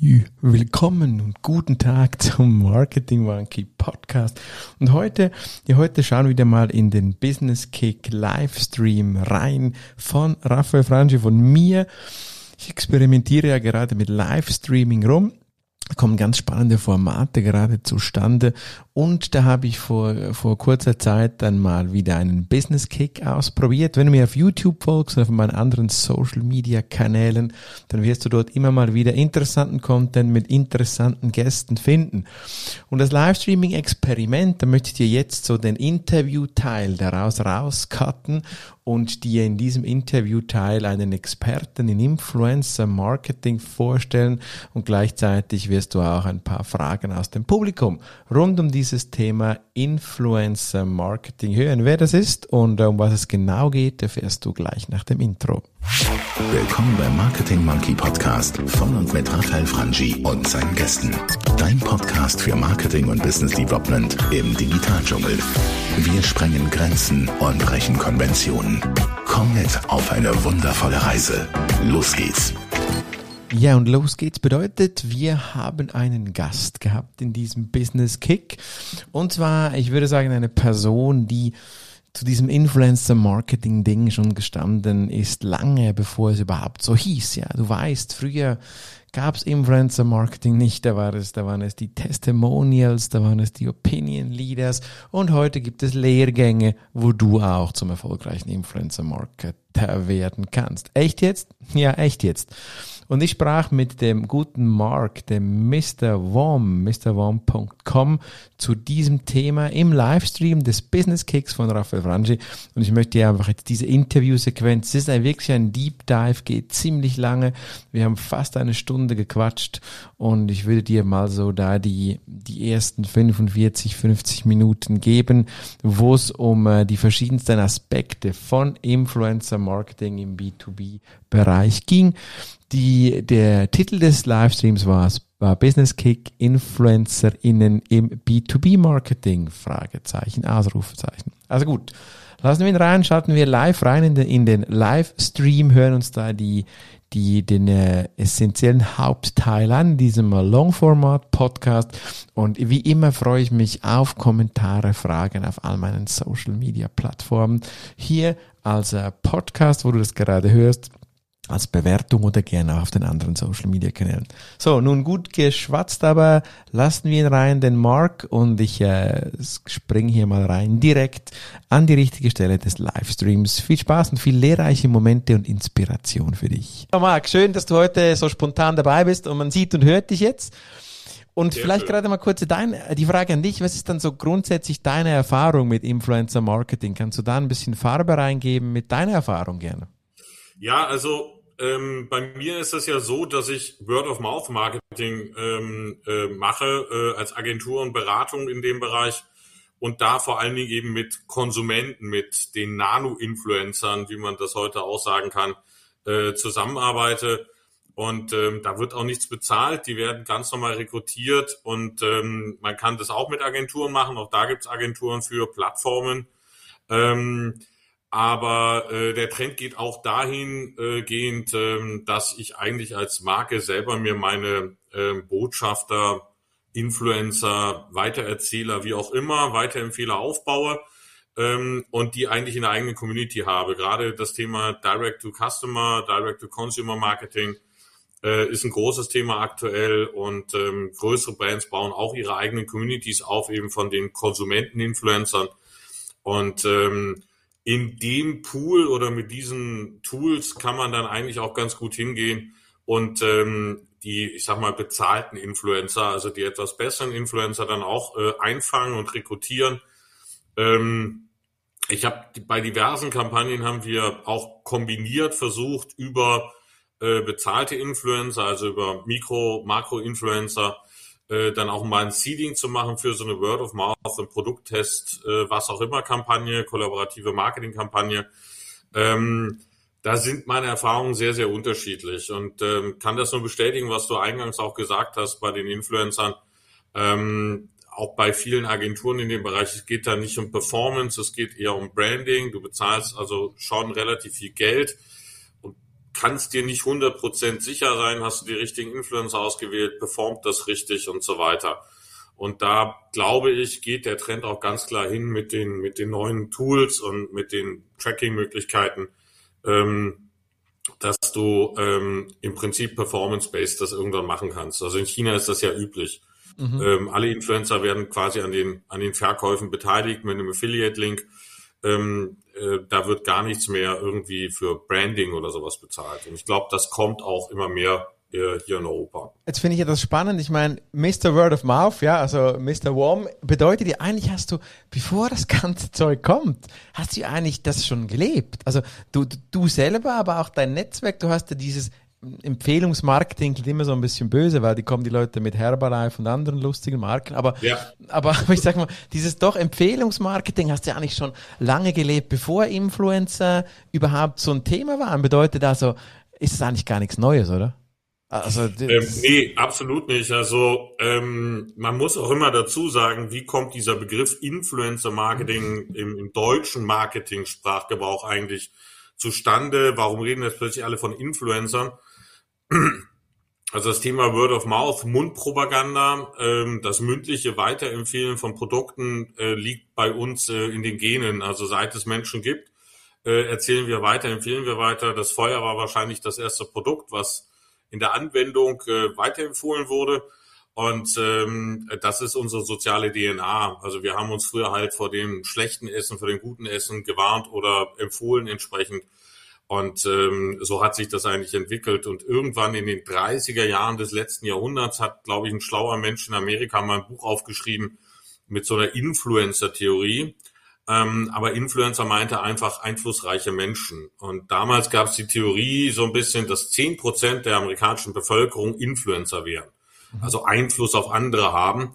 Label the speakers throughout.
Speaker 1: Willkommen und guten Tag zum Marketing Monkey Podcast. Und heute, ja, heute schauen wir wieder mal in den Business Kick Livestream rein von Raphael Franchi, von mir. Ich experimentiere ja gerade mit Livestreaming rum kommen ganz spannende Formate gerade zustande und da habe ich vor, vor kurzer Zeit dann mal wieder einen Business Kick ausprobiert. Wenn du mir auf YouTube folgst oder auf meinen anderen Social Media Kanälen, dann wirst du dort immer mal wieder interessanten Content mit interessanten Gästen finden. Und das Livestreaming Experiment, da möchte ich dir jetzt so den Interview-Teil daraus rauscutten und dir in diesem Interviewteil einen Experten in Influencer Marketing vorstellen und gleichzeitig wirst du auch ein paar Fragen aus dem Publikum rund um dieses Thema Influencer Marketing hören. Wer das ist und um was es genau geht, erfährst du gleich nach dem Intro.
Speaker 2: Willkommen beim Marketing Monkey Podcast von und mit Raphael Frangi und seinen Gästen. Dein Podcast für Marketing und Business Development im Digitaldschungel. Wir sprengen Grenzen und brechen Konventionen. Komm mit auf eine wundervolle Reise. Los geht's.
Speaker 1: Ja, und los geht's bedeutet, wir haben einen Gast gehabt in diesem Business Kick. Und zwar, ich würde sagen, eine Person, die zu diesem Influencer-Marketing-Ding schon gestanden ist, lange bevor es überhaupt so hieß. Ja, du weißt, früher gab es Influencer-Marketing nicht, da war es, da waren es die Testimonials, da waren es die Opinion Leaders und heute gibt es Lehrgänge, wo du auch zum erfolgreichen Influencer-Marketer werden kannst. Echt jetzt? Ja, echt jetzt. Und ich sprach mit dem guten Mark, dem Mr. Wom, mrwom.com, zu diesem Thema im Livestream des Business Kicks von Raphael Frangi. Und ich möchte dir einfach jetzt diese Interviewsequenz, es ist ein, wirklich ein Deep Dive, geht ziemlich lange. Wir haben fast eine Stunde gequatscht und ich würde dir mal so da die, die ersten 45, 50 Minuten geben, wo es um äh, die verschiedensten Aspekte von Influencer Marketing im B2B Bereich ging. Die, der Titel des Livestreams war, war Business Kick InfluencerInnen im B2B Marketing? Fragezeichen, Ausrufezeichen. Also gut. Lassen wir ihn rein, schalten wir live rein in den, in den Livestream, hören uns da die, die, den äh, essentiellen Hauptteil an, diesem Longformat-Podcast. Und wie immer freue ich mich auf Kommentare, Fragen auf all meinen Social-Media-Plattformen. Hier als äh, Podcast, wo du das gerade hörst, als Bewertung oder gerne auch auf den anderen Social Media Kanälen. So, nun gut geschwatzt, aber lassen wir ihn rein, den Mark, und ich äh, springe hier mal rein direkt an die richtige Stelle des Livestreams. Viel Spaß und viel lehrreiche Momente und Inspiration für dich. Ja, Mark, schön, dass du heute so spontan dabei bist und man sieht und hört dich jetzt. Und Sehr vielleicht schön. gerade mal kurz dein, die Frage an dich, was ist dann so grundsätzlich deine Erfahrung mit Influencer Marketing? Kannst du da ein bisschen Farbe reingeben mit deiner Erfahrung gerne?
Speaker 3: Ja, also ähm, bei mir ist es ja so, dass ich Word-of-Mouth-Marketing ähm, äh, mache äh, als Agentur und Beratung in dem Bereich und da vor allen Dingen eben mit Konsumenten, mit den Nano-Influencern, wie man das heute auch sagen kann, äh, zusammenarbeite. Und ähm, da wird auch nichts bezahlt, die werden ganz normal rekrutiert und ähm, man kann das auch mit Agenturen machen. Auch da gibt's Agenturen für Plattformen. Ähm, aber äh, der Trend geht auch dahingehend, äh, äh, dass ich eigentlich als Marke selber mir meine äh, Botschafter, Influencer, Weitererzähler, wie auch immer, Weiterempfehler aufbaue ähm, und die eigentlich in der eigenen Community habe. Gerade das Thema Direct-to-Customer, Direct-to-Consumer-Marketing äh, ist ein großes Thema aktuell und ähm, größere Brands bauen auch ihre eigenen Communities auf, eben von den Konsumenten-Influencern. Und ähm, in dem Pool oder mit diesen Tools kann man dann eigentlich auch ganz gut hingehen und ähm, die, ich sag mal, bezahlten Influencer, also die etwas besseren Influencer dann auch äh, einfangen und rekrutieren. Ähm, ich habe bei diversen Kampagnen haben wir auch kombiniert versucht über äh, bezahlte Influencer, also über Mikro, Makro-Influencer, äh, dann auch mal ein Seeding zu machen für so eine Word of Mouth, ein Produkttest, äh, was auch immer Kampagne, kollaborative Marketingkampagne. Ähm, da sind meine Erfahrungen sehr, sehr unterschiedlich und ähm, kann das nur bestätigen, was du eingangs auch gesagt hast bei den Influencern. Ähm, auch bei vielen Agenturen in dem Bereich, es geht da nicht um Performance, es geht eher um Branding. Du bezahlst also schon relativ viel Geld kannst dir nicht 100% sicher sein, hast du die richtigen Influencer ausgewählt, performt das richtig und so weiter. Und da glaube ich, geht der Trend auch ganz klar hin mit den, mit den neuen Tools und mit den Tracking-Möglichkeiten, ähm, dass du ähm, im Prinzip Performance-Based das irgendwann machen kannst. Also in China ist das ja üblich. Mhm. Ähm, alle Influencer werden quasi an den, an den Verkäufen beteiligt mit einem Affiliate-Link. Ähm, äh, da wird gar nichts mehr irgendwie für Branding oder sowas bezahlt. Und ich glaube, das kommt auch immer mehr hier in Europa.
Speaker 1: Jetzt finde ich ja das spannend. Ich meine, Mr. Word of Mouth, ja, also Mr. Warm, bedeutet ja eigentlich hast du, bevor das ganze Zeug kommt, hast du eigentlich das schon gelebt. Also du, du selber, aber auch dein Netzwerk, du hast ja dieses Empfehlungsmarketing klingt immer so ein bisschen böse, weil die kommen die Leute mit Herbalife und anderen lustigen Marken. Aber, ja. aber ich sag mal, dieses doch Empfehlungsmarketing hast du ja eigentlich schon lange gelebt, bevor Influencer überhaupt so ein Thema waren. Bedeutet also, ist es eigentlich gar nichts Neues, oder?
Speaker 3: Also, ähm, nee, absolut nicht. Also ähm, man muss auch immer dazu sagen, wie kommt dieser Begriff Influencer Marketing im, im deutschen Marketing-Sprachgebrauch eigentlich zustande? Warum reden jetzt plötzlich alle von Influencern? Also das Thema Word of Mouth, Mundpropaganda, ähm, das mündliche Weiterempfehlen von Produkten äh, liegt bei uns äh, in den Genen. Also seit es Menschen gibt, äh, erzählen wir weiter, empfehlen wir weiter. Das Feuer war wahrscheinlich das erste Produkt, was in der Anwendung äh, weiterempfohlen wurde. Und ähm, das ist unsere soziale DNA. Also wir haben uns früher halt vor dem schlechten Essen, vor dem guten Essen gewarnt oder empfohlen entsprechend. Und ähm, so hat sich das eigentlich entwickelt. Und irgendwann in den 30er Jahren des letzten Jahrhunderts hat, glaube ich, ein schlauer Mensch in Amerika mal ein Buch aufgeschrieben mit so einer Influencer-Theorie. Ähm, aber Influencer meinte einfach einflussreiche Menschen. Und damals gab es die Theorie so ein bisschen, dass zehn Prozent der amerikanischen Bevölkerung Influencer wären. Mhm. Also Einfluss auf andere haben.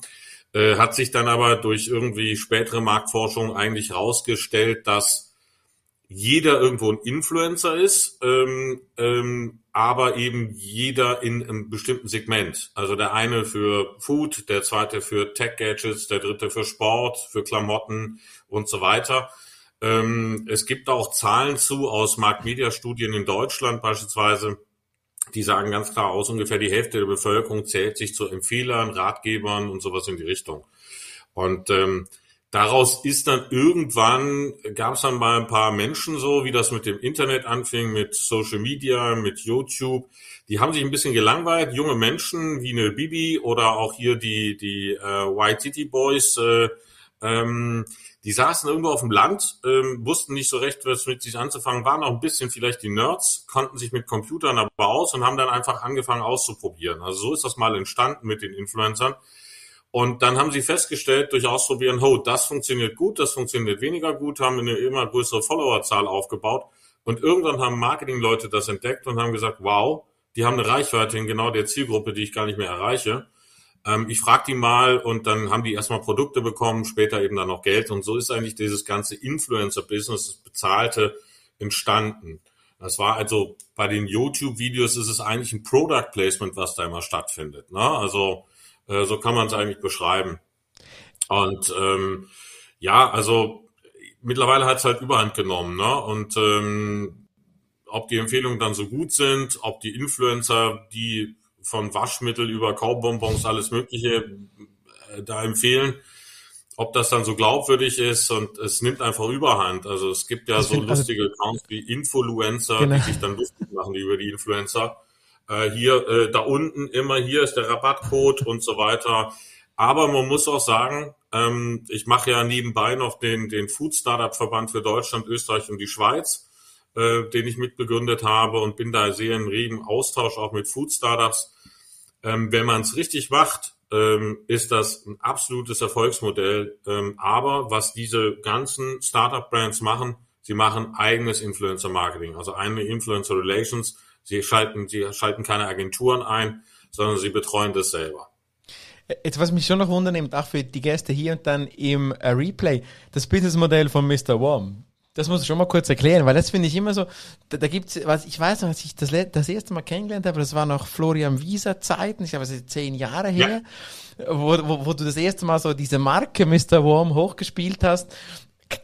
Speaker 3: Äh, hat sich dann aber durch irgendwie spätere Marktforschung eigentlich herausgestellt, dass jeder irgendwo ein Influencer ist, ähm, ähm, aber eben jeder in einem bestimmten Segment. Also der eine für Food, der zweite für Tech-Gadgets, der dritte für Sport, für Klamotten und so weiter. Ähm, es gibt auch Zahlen zu aus Marktmedia-Studien in Deutschland beispielsweise, die sagen ganz klar aus, ungefähr die Hälfte der Bevölkerung zählt sich zu Empfehlern, Ratgebern und sowas in die Richtung. Und ähm, daraus ist dann irgendwann, gab es dann mal ein paar Menschen so, wie das mit dem Internet anfing, mit Social Media, mit YouTube. Die haben sich ein bisschen gelangweilt, junge Menschen wie eine Bibi oder auch hier die, die äh, White City Boys, äh, ähm, die saßen irgendwo auf dem Land, ähm, wussten nicht so recht, was mit sich anzufangen, waren auch ein bisschen vielleicht die Nerds, konnten sich mit Computern aber aus und haben dann einfach angefangen auszuprobieren. Also so ist das mal entstanden mit den Influencern. Und dann haben sie festgestellt, durch Ausprobieren, oh, das funktioniert gut, das funktioniert weniger gut, haben eine immer größere Followerzahl aufgebaut. Und irgendwann haben Marketingleute das entdeckt und haben gesagt, wow, die haben eine Reichweite in genau der Zielgruppe, die ich gar nicht mehr erreiche. Ähm, ich frage die mal und dann haben die erstmal Produkte bekommen, später eben dann noch Geld. Und so ist eigentlich dieses ganze Influencer-Business, das Bezahlte, entstanden. Das war also bei den YouTube-Videos ist es eigentlich ein Product Placement, was da immer stattfindet. Ne? Also äh, so kann man es eigentlich beschreiben. Und ähm, ja, also mittlerweile hat es halt Überhand genommen. Ne? Und ähm, ob die Empfehlungen dann so gut sind, ob die Influencer, die von Waschmittel über Kaubonbons alles Mögliche äh, da empfehlen, ob das dann so glaubwürdig ist und es nimmt einfach Überhand. Also es gibt ja so lustige Accounts wie Influencer, genau. die sich dann lustig machen über die Influencer äh, hier äh, da unten immer hier ist der Rabattcode und so weiter. Aber man muss auch sagen, ähm, ich mache ja nebenbei noch den, den Food Startup Verband für Deutschland, Österreich und die Schweiz, äh, den ich mitbegründet habe und bin da sehr im regen Austausch auch mit Food Startups. Ähm, wenn man es richtig macht, ähm, ist das ein absolutes Erfolgsmodell. Ähm, aber was diese ganzen Startup Brands machen, sie machen eigenes Influencer Marketing, also eigene Influencer Relations Sie schalten, sie schalten keine Agenturen ein, sondern sie betreuen das selber.
Speaker 1: Jetzt, was mich schon noch wundernimmt, auch für die Gäste hier und dann im äh, Replay, das Businessmodell von Mr. Worm. Das muss ich schon mal kurz erklären, weil das finde ich immer so, da, da gibt's, was ich weiß noch, als ich das, das erste Mal kennengelernt habe, das war noch Florian Wieser Zeiten, ich glaube, das ist zehn Jahre her, ja. wo, wo, wo du das erste Mal so diese Marke Mr. Worm hochgespielt hast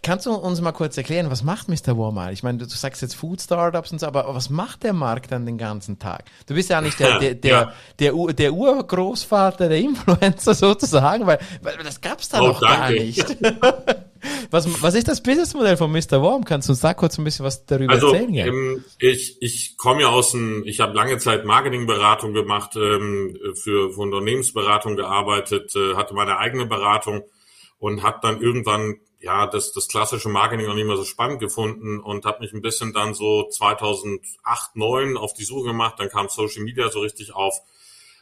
Speaker 1: Kannst du uns mal kurz erklären, was macht Mr. Walmart? Ich meine, du sagst jetzt Food Startups und so, aber was macht der Markt dann den ganzen Tag? Du bist ja nicht der, der, der, ja. der, der, der Urgroßvater der Influencer sozusagen, weil, weil das gab's da oh, noch danke. gar nicht. was, was ist das Businessmodell von Mr. Warm? Kannst du uns da kurz ein bisschen was darüber also, erzählen? Ja?
Speaker 3: Ähm, ich, ich komme ja aus dem, ich habe lange Zeit Marketingberatung gemacht, ähm, für, für Unternehmensberatung gearbeitet, äh, hatte meine eigene Beratung und habe dann irgendwann ja das, das klassische Marketing noch nicht mehr so spannend gefunden und habe mich ein bisschen dann so 2008, 9 auf die Suche gemacht. Dann kam Social Media so richtig auf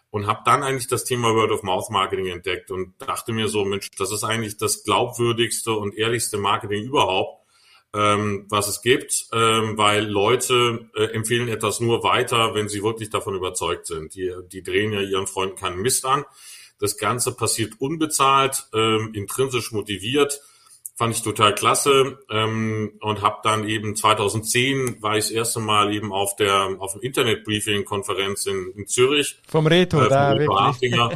Speaker 3: und habe dann eigentlich das Thema Word of Mouth Marketing entdeckt und dachte mir so, Mensch, das ist eigentlich das glaubwürdigste und ehrlichste Marketing überhaupt, ähm, was es gibt, ähm, weil Leute äh, empfehlen etwas nur weiter, wenn sie wirklich davon überzeugt sind. Die, die drehen ja ihren Freunden keinen Mist an. Das Ganze passiert unbezahlt, ähm, intrinsisch motiviert fand ich total klasse ähm, und habe dann eben 2010 war ich das erste Mal eben auf der auf dem Internet Briefing Konferenz in, in Zürich.
Speaker 1: Vom Reto äh, da Reto wirklich.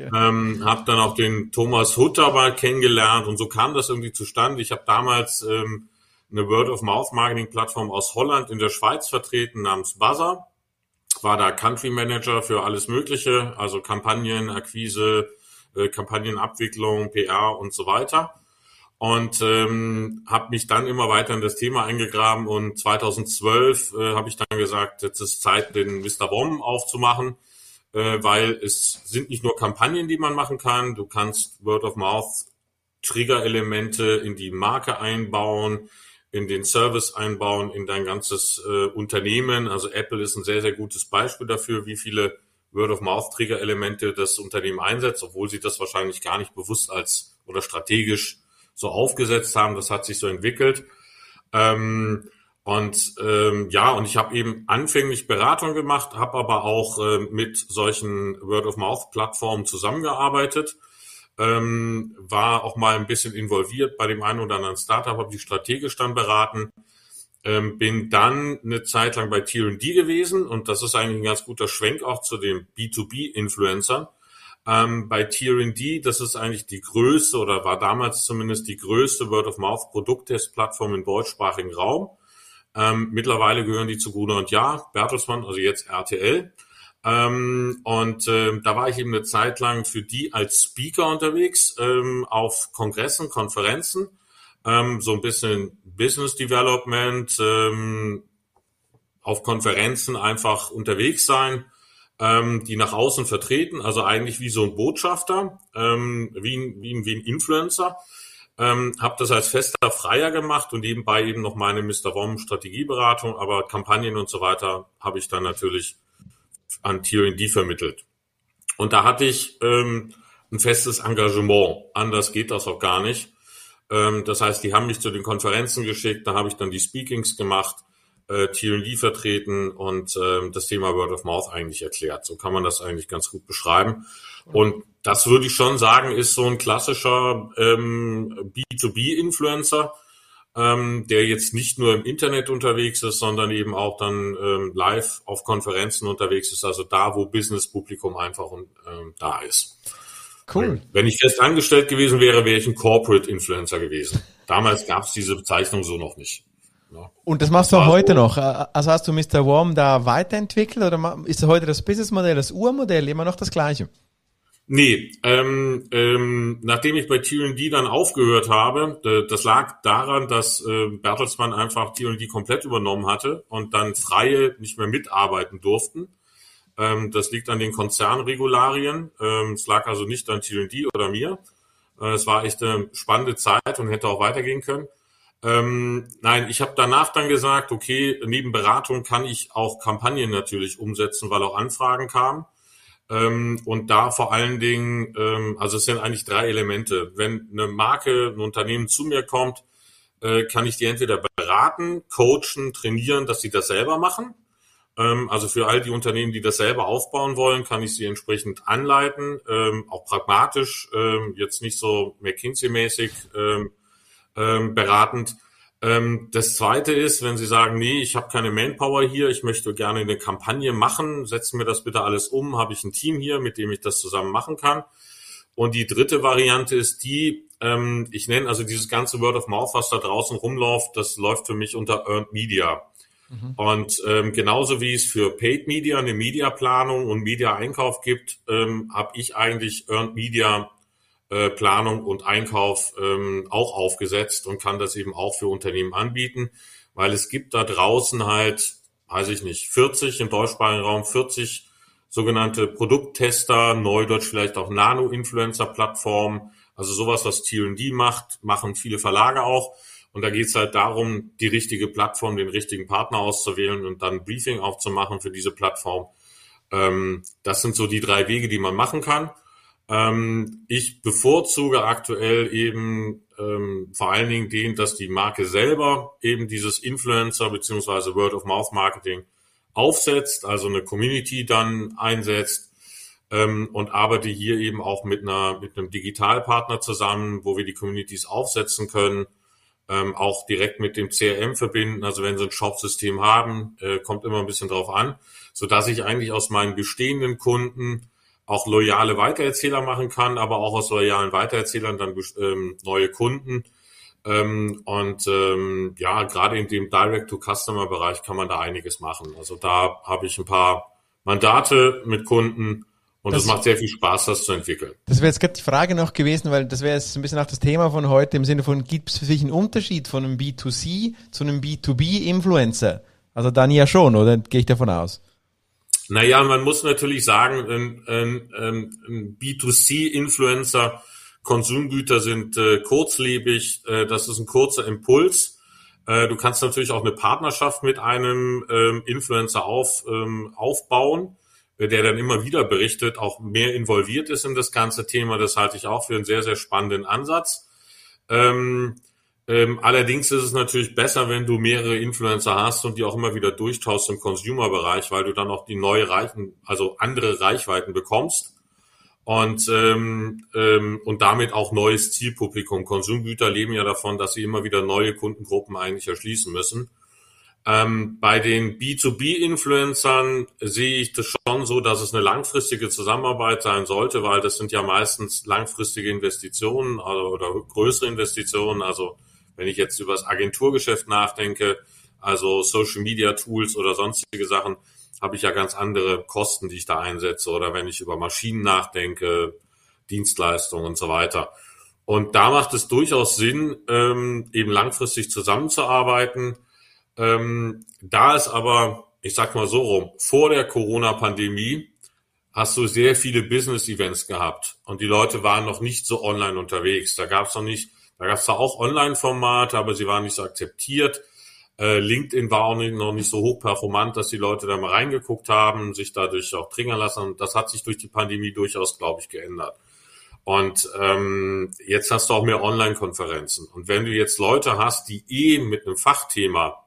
Speaker 3: Ähm, habe dann auch den Thomas Hutter mal kennengelernt und so kam das irgendwie zustande. Ich habe damals ähm, eine Word of Mouth Marketing Plattform aus Holland in der Schweiz vertreten namens Buzzer. War da Country Manager für alles Mögliche, also Kampagnen, Akquise, äh, Kampagnenabwicklung, PR und so weiter und ähm, habe mich dann immer weiter in das Thema eingegraben und 2012 äh, habe ich dann gesagt, jetzt ist Zeit, den Mr. Bomb aufzumachen, äh, weil es sind nicht nur Kampagnen, die man machen kann, du kannst Word of Mouth Trigger-Elemente in die Marke einbauen, in den Service einbauen, in dein ganzes äh, Unternehmen. Also Apple ist ein sehr, sehr gutes Beispiel dafür, wie viele Word of Mouth Trigger-Elemente das Unternehmen einsetzt, obwohl sie das wahrscheinlich gar nicht bewusst als oder strategisch so aufgesetzt haben. Das hat sich so entwickelt. Ähm, und ähm, ja, und ich habe eben anfänglich Beratung gemacht, habe aber auch äh, mit solchen Word-of-Mouth-Plattformen zusammengearbeitet, ähm, war auch mal ein bisschen involviert bei dem einen oder anderen Startup, habe die strategisch dann beraten, ähm, bin dann eine Zeit lang bei T&D gewesen und das ist eigentlich ein ganz guter Schwenk auch zu den B2B-Influencern. Ähm, bei TRD, das ist eigentlich die größte oder war damals zumindest die größte Word-of-Mouth-Produkttest-Plattform im deutschsprachigen Raum. Ähm, mittlerweile gehören die zu Gruner und Jahr, Bertelsmann, also jetzt RTL. Ähm, und äh, da war ich eben eine Zeit lang für die als Speaker unterwegs ähm, auf Kongressen, Konferenzen, ähm, so ein bisschen Business Development, ähm, auf Konferenzen einfach unterwegs sein ähm, die nach außen vertreten, also eigentlich wie so ein Botschafter, ähm, wie, ein, wie, ein, wie ein Influencer. Ähm, habe das als fester Freier gemacht und nebenbei eben noch meine Mr. Wom Strategieberatung, aber Kampagnen und so weiter habe ich dann natürlich an TND vermittelt. Und da hatte ich ähm, ein festes Engagement. Anders geht das auch gar nicht. Ähm, das heißt, die haben mich zu den Konferenzen geschickt, da habe ich dann die Speakings gemacht äh, TLD vertreten und äh, das Thema Word of Mouth eigentlich erklärt. So kann man das eigentlich ganz gut beschreiben. Und das würde ich schon sagen, ist so ein klassischer ähm, B2B-Influencer, ähm, der jetzt nicht nur im Internet unterwegs ist, sondern eben auch dann ähm, live auf Konferenzen unterwegs ist, also da, wo Business-Publikum einfach ähm, da ist. Cool. Wenn ich fest angestellt gewesen wäre, wäre ich ein Corporate Influencer gewesen. Damals gab es diese Bezeichnung so noch nicht.
Speaker 1: Und das machst du auch heute noch. Also hast du Mr. Worm da weiterentwickelt oder ist heute das Businessmodell, das Urmodell immer noch das gleiche?
Speaker 3: Nee, ähm, ähm, nachdem ich bei T&D dann aufgehört habe, das lag daran, dass äh, Bertelsmann einfach T&D komplett übernommen hatte und dann Freie nicht mehr mitarbeiten durften. Ähm, das liegt an den Konzernregularien. Ähm, es lag also nicht an T&D oder mir. Äh, es war echt eine spannende Zeit und hätte auch weitergehen können. Ähm, nein, ich habe danach dann gesagt, okay, neben Beratung kann ich auch Kampagnen natürlich umsetzen, weil auch Anfragen kamen. Ähm, und da vor allen Dingen, ähm, also es sind eigentlich drei Elemente. Wenn eine Marke, ein Unternehmen zu mir kommt, äh, kann ich die entweder beraten, coachen, trainieren, dass sie das selber machen. Ähm, also für all die Unternehmen, die das selber aufbauen wollen, kann ich sie entsprechend anleiten, ähm, auch pragmatisch, ähm, jetzt nicht so McKinsey-mäßig ähm, beratend. Ähm, das zweite ist, wenn Sie sagen, nee, ich habe keine Manpower hier, ich möchte gerne eine Kampagne machen, setzen wir das bitte alles um, habe ich ein Team hier, mit dem ich das zusammen machen kann. Und die dritte Variante ist die, ähm, ich nenne also dieses ganze Word of Mouth, was da draußen rumläuft, das läuft für mich unter Earned Media. Mhm. Und ähm, genauso wie es für Paid Media eine Mediaplanung und Media-Einkauf gibt, ähm, habe ich eigentlich Earned Media äh, Planung und Einkauf ähm, auch aufgesetzt und kann das eben auch für Unternehmen anbieten, weil es gibt da draußen halt, weiß ich nicht, 40 im deutschsprachigen Raum, 40 sogenannte Produkttester, neudeutsch vielleicht auch Nano-Influencer-Plattformen, also sowas, was T&D macht, machen viele Verlage auch. Und da geht es halt darum, die richtige Plattform, den richtigen Partner auszuwählen und dann ein Briefing aufzumachen für diese Plattform. Ähm, das sind so die drei Wege, die man machen kann. Ähm, ich bevorzuge aktuell eben ähm, vor allen Dingen den, dass die Marke selber eben dieses Influencer beziehungsweise Word of Mouth Marketing aufsetzt, also eine Community dann einsetzt ähm, und arbeite hier eben auch mit einer mit einem Digitalpartner zusammen, wo wir die Communities aufsetzen können, ähm, auch direkt mit dem CRM verbinden. Also wenn sie ein Shop-System haben, äh, kommt immer ein bisschen drauf an, so dass ich eigentlich aus meinen bestehenden Kunden auch loyale Weitererzähler machen kann, aber auch aus loyalen Weitererzählern dann ähm, neue Kunden ähm, und ähm, ja, gerade in dem Direct-to-Customer-Bereich kann man da einiges machen. Also da habe ich ein paar Mandate mit Kunden und es macht sehr viel Spaß, das zu entwickeln.
Speaker 1: Das wäre jetzt gerade die Frage noch gewesen, weil das wäre jetzt ein bisschen auch das Thema von heute im Sinne von, gibt es für sich einen Unterschied von einem B2C zu einem B2B-Influencer? Also dann ja schon, oder gehe ich davon aus?
Speaker 3: Naja, man muss natürlich sagen, ein, ein, ein B2C-Influencer Konsumgüter sind äh, kurzlebig, äh, das ist ein kurzer Impuls. Äh, du kannst natürlich auch eine Partnerschaft mit einem ähm, Influencer auf, ähm, aufbauen, äh, der dann immer wieder berichtet, auch mehr involviert ist in das ganze Thema. Das halte ich auch für einen sehr, sehr spannenden Ansatz. Ähm, ähm, allerdings ist es natürlich besser, wenn du mehrere Influencer hast und die auch immer wieder durchtauschst im Consumer-Bereich, weil du dann auch die neue Reichen, also andere Reichweiten bekommst und, ähm, ähm, und damit auch neues Zielpublikum. Konsumgüter leben ja davon, dass sie immer wieder neue Kundengruppen eigentlich erschließen müssen. Ähm, bei den B2B-Influencern sehe ich das schon so, dass es eine langfristige Zusammenarbeit sein sollte, weil das sind ja meistens langfristige Investitionen also, oder größere Investitionen. Also wenn ich jetzt über das Agenturgeschäft nachdenke, also Social Media Tools oder sonstige Sachen, habe ich ja ganz andere Kosten, die ich da einsetze oder wenn ich über Maschinen nachdenke, Dienstleistungen und so weiter. Und da macht es durchaus Sinn, ähm, eben langfristig zusammenzuarbeiten. Ähm, da ist aber, ich sag mal so rum, vor der Corona-Pandemie hast du sehr viele Business-Events gehabt und die Leute waren noch nicht so online unterwegs. Da gab es noch nicht, da gab es zwar auch Online-Formate, aber sie waren nicht so akzeptiert. Äh, LinkedIn war auch noch nicht so hochperformant, dass die Leute da mal reingeguckt haben, sich dadurch auch triggern lassen. das hat sich durch die Pandemie durchaus, glaube ich, geändert. Und ähm, jetzt hast du auch mehr Online-Konferenzen. Und wenn du jetzt Leute hast, die eh mit einem Fachthema,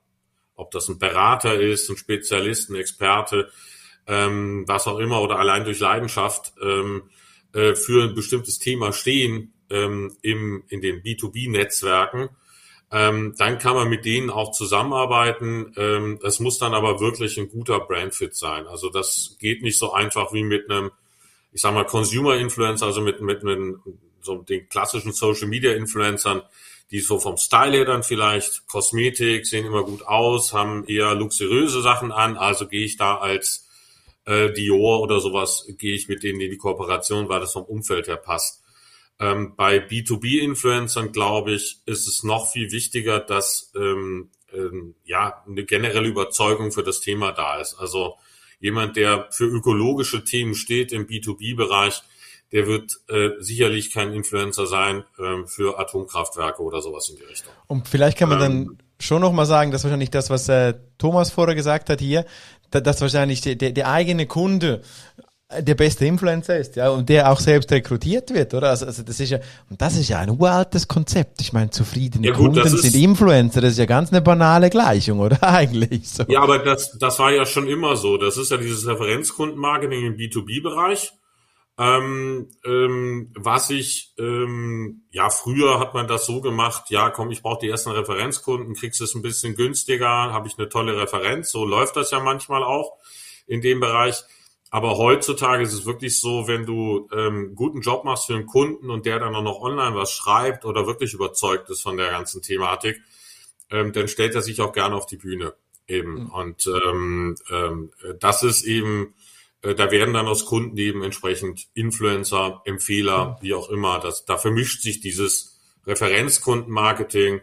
Speaker 3: ob das ein Berater ist, ein Spezialist, ein Experte, ähm, was auch immer, oder allein durch Leidenschaft ähm, äh, für ein bestimmtes Thema stehen ähm, im, in den B2B-Netzwerken, ähm, dann kann man mit denen auch zusammenarbeiten. Ähm, es muss dann aber wirklich ein guter Brandfit sein. Also das geht nicht so einfach wie mit einem, ich sag mal, Consumer Influencer, also mit, mit, mit so den klassischen Social Media Influencern, die so vom Style her dann vielleicht Kosmetik, sehen immer gut aus, haben eher luxuriöse Sachen an, also gehe ich da als äh, Dior oder sowas, gehe ich mit denen in die Kooperation, weil das vom Umfeld her passt. Ähm, bei B2B-Influencern, glaube ich, ist es noch viel wichtiger, dass ähm, ähm, ja eine generelle Überzeugung für das Thema da ist. Also jemand, der für ökologische Themen steht im B2B-Bereich, der wird äh, sicherlich kein Influencer sein äh, für Atomkraftwerke oder sowas in die Richtung.
Speaker 1: Und vielleicht kann man dann ähm, schon noch mal sagen, dass wahrscheinlich das, was äh, Thomas vorher gesagt hat hier, dass wahrscheinlich der, der, der eigene Kunde der beste Influencer ist, ja, und der auch selbst rekrutiert wird, oder? Also, also das ist ja, und das ist ja ein uraltes Konzept. Ich meine, zufriedene ja, gut, Kunden sind Influencer, das ist ja ganz eine banale Gleichung, oder? Eigentlich so.
Speaker 3: Ja, aber das, das war ja schon immer so. Das ist ja dieses Referenzkundenmarketing im B2B-Bereich. Ähm, ähm, was ich, ähm, ja, früher hat man das so gemacht, ja, komm, ich brauche die ersten Referenzkunden, kriegst es ein bisschen günstiger, habe ich eine tolle Referenz, so läuft das ja manchmal auch in dem Bereich. Aber heutzutage ist es wirklich so, wenn du ähm, guten Job machst für einen Kunden und der dann auch noch online was schreibt oder wirklich überzeugt ist von der ganzen Thematik, ähm, dann stellt er sich auch gerne auf die Bühne eben. Mhm. Und ähm, ähm, das ist eben, äh, da werden dann aus Kunden eben entsprechend Influencer, Empfehler, mhm. wie auch immer. Das, da vermischt sich dieses Referenzkundenmarketing,